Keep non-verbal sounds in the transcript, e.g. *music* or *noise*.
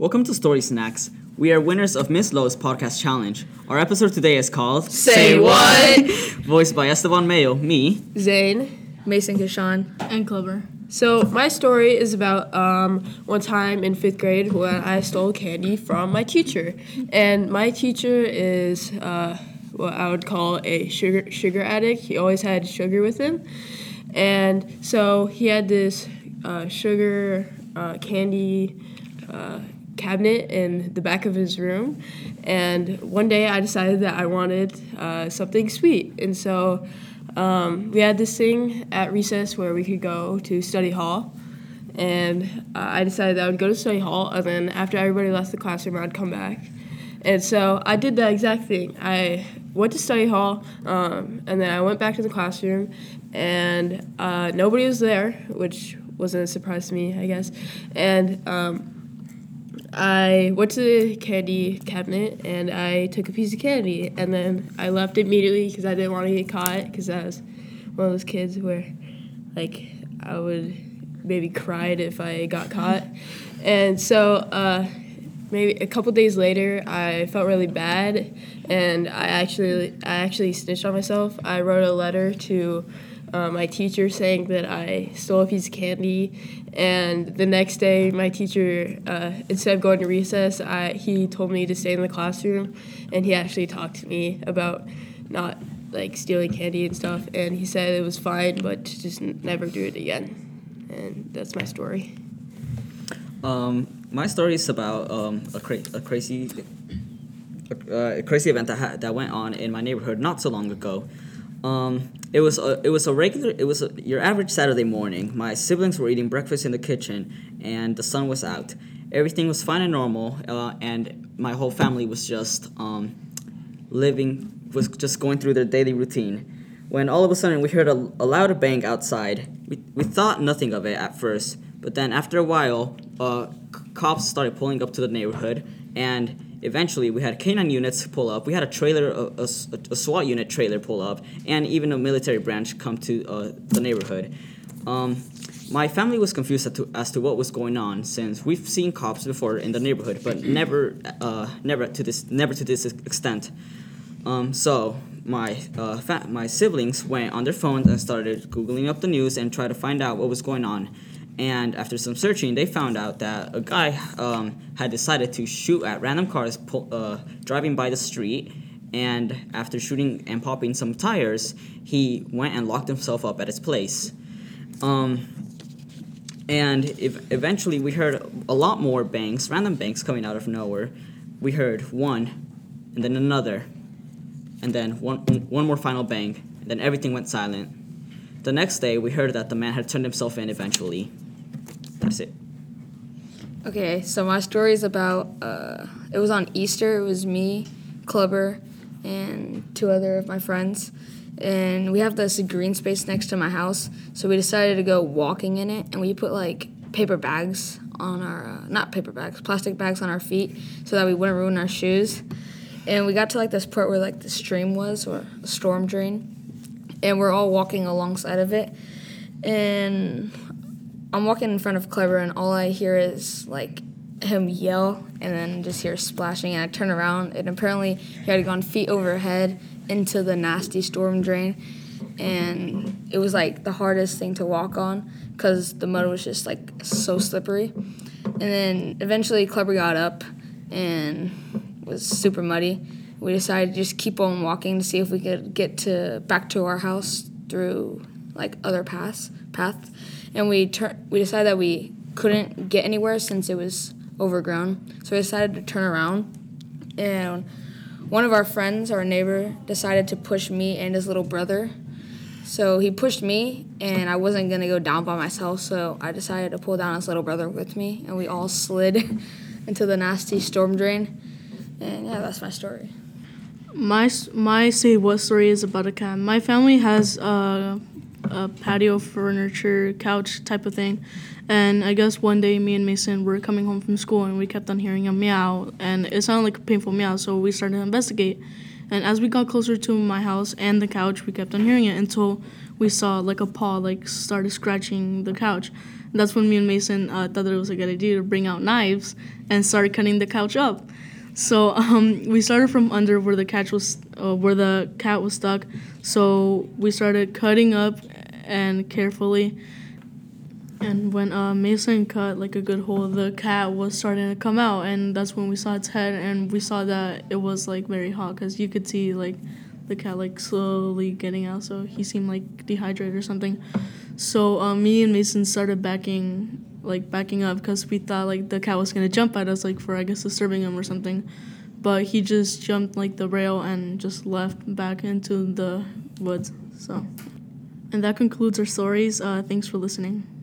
Welcome to Story Snacks. We are winners of Miss Lowe's podcast challenge. Our episode today is called Say What? *laughs* Voiced by Esteban Mayo, me. Zane. Mason Kishan. And Clover. So my story is about um, one time in fifth grade when I stole candy from my teacher, and my teacher is uh, what I would call a sugar sugar addict. He always had sugar with him, and so he had this uh, sugar uh, candy uh, cabinet in the back of his room. And one day I decided that I wanted uh, something sweet. And so um, we had this thing at recess where we could go to study hall. And uh, I decided that I would go to study hall, and then after everybody left the classroom, I'd come back. And so I did that exact thing. I went to study hall, um, and then I went back to the classroom, and uh, nobody was there, which wasn't a surprise to me, I guess. And um, I went to the candy cabinet and I took a piece of candy, and then I left immediately because I didn't want to get caught because I was one of those kids where, like, I would maybe cried if I got caught. And so, uh, maybe a couple days later, I felt really bad, and I actually I actually snitched on myself. I wrote a letter to uh, my teacher saying that I stole a piece of candy, and the next day, my teacher uh, instead of going to recess, I, he told me to stay in the classroom, and he actually talked to me about not like stealing candy and stuff, and he said it was fine, but to just never do it again, and that's my story. Um, my story is about um, a, cra- a crazy a, a crazy event that, ha- that went on in my neighborhood not so long ago. Um, it was a, it was a regular it was a, your average Saturday morning. My siblings were eating breakfast in the kitchen, and the sun was out. Everything was fine and normal, uh, and my whole family was just um, living was just going through their daily routine. When all of a sudden we heard a, a loud bang outside. We, we thought nothing of it at first, but then after a while, uh, c- cops started pulling up to the neighborhood, and eventually we had canine units pull up. We had a trailer, a SWAT unit trailer pull up, and even a military branch come to uh, the neighborhood. Um, my family was confused as to, as to what was going on since we've seen cops before in the neighborhood, but never, uh, never to this, never to this extent. Um, so my uh, fa- my siblings went on their phones and started googling up the news and tried to find out what was going on. And after some searching, they found out that a guy um, had decided to shoot at random cars uh, driving by the street. And after shooting and popping some tires, he went and locked himself up at his place. Um, and if eventually we heard a lot more bangs, random bangs coming out of nowhere. We heard one, and then another, and then one, one more final bang, and then everything went silent. The next day, we heard that the man had turned himself in eventually. That's it. Okay, so my story is about. Uh, it was on Easter. It was me, Clover, and two other of my friends, and we have this green space next to my house. So we decided to go walking in it, and we put like paper bags on our uh, not paper bags, plastic bags on our feet, so that we wouldn't ruin our shoes. And we got to like this part where like the stream was or storm drain, and we're all walking alongside of it, and I'm walking in front of Clover, and all I hear is like him yell, and then just hear splashing. And I turn around, and apparently he had gone feet overhead into the nasty storm drain, and it was like the hardest thing to walk on because the mud was just like so slippery. And then eventually Clover got up and was super muddy. We decided to just keep on walking to see if we could get to back to our house through like other paths paths and we tur- we decided that we couldn't get anywhere since it was overgrown. So we decided to turn around. And one of our friends our neighbor decided to push me and his little brother. So he pushed me and i wasn't to go down by myself. So i decided to pull down his little brother with me and we all slid *laughs* into the nasty storm drain. And yeah that's my story. My my say what story is about a cat. My family has uh, a patio furniture couch type of thing. And I guess one day me and Mason were coming home from school and we kept on hearing a meow and it sounded like a painful meow, so we started to investigate. And as we got closer to my house and the couch, we kept on hearing it until we saw like a paw like started scratching the couch. That's when me and Mason uh, thought that it was a good idea to bring out knives and start cutting the couch up. So um, we started from under where the cat was, uh, where the cat was stuck. So we started cutting up and carefully. And when uh, Mason cut like a good hole, the cat was starting to come out, and that's when we saw its head, and we saw that it was like very hot because you could see like the cat like slowly getting out. So he seemed like dehydrated or something. So um, me and Mason started backing like backing up because we thought like the cat was gonna jump at us like for I guess disturbing him or something. But he just jumped like the rail and just left back into the woods. So, and that concludes our stories. Uh, thanks for listening.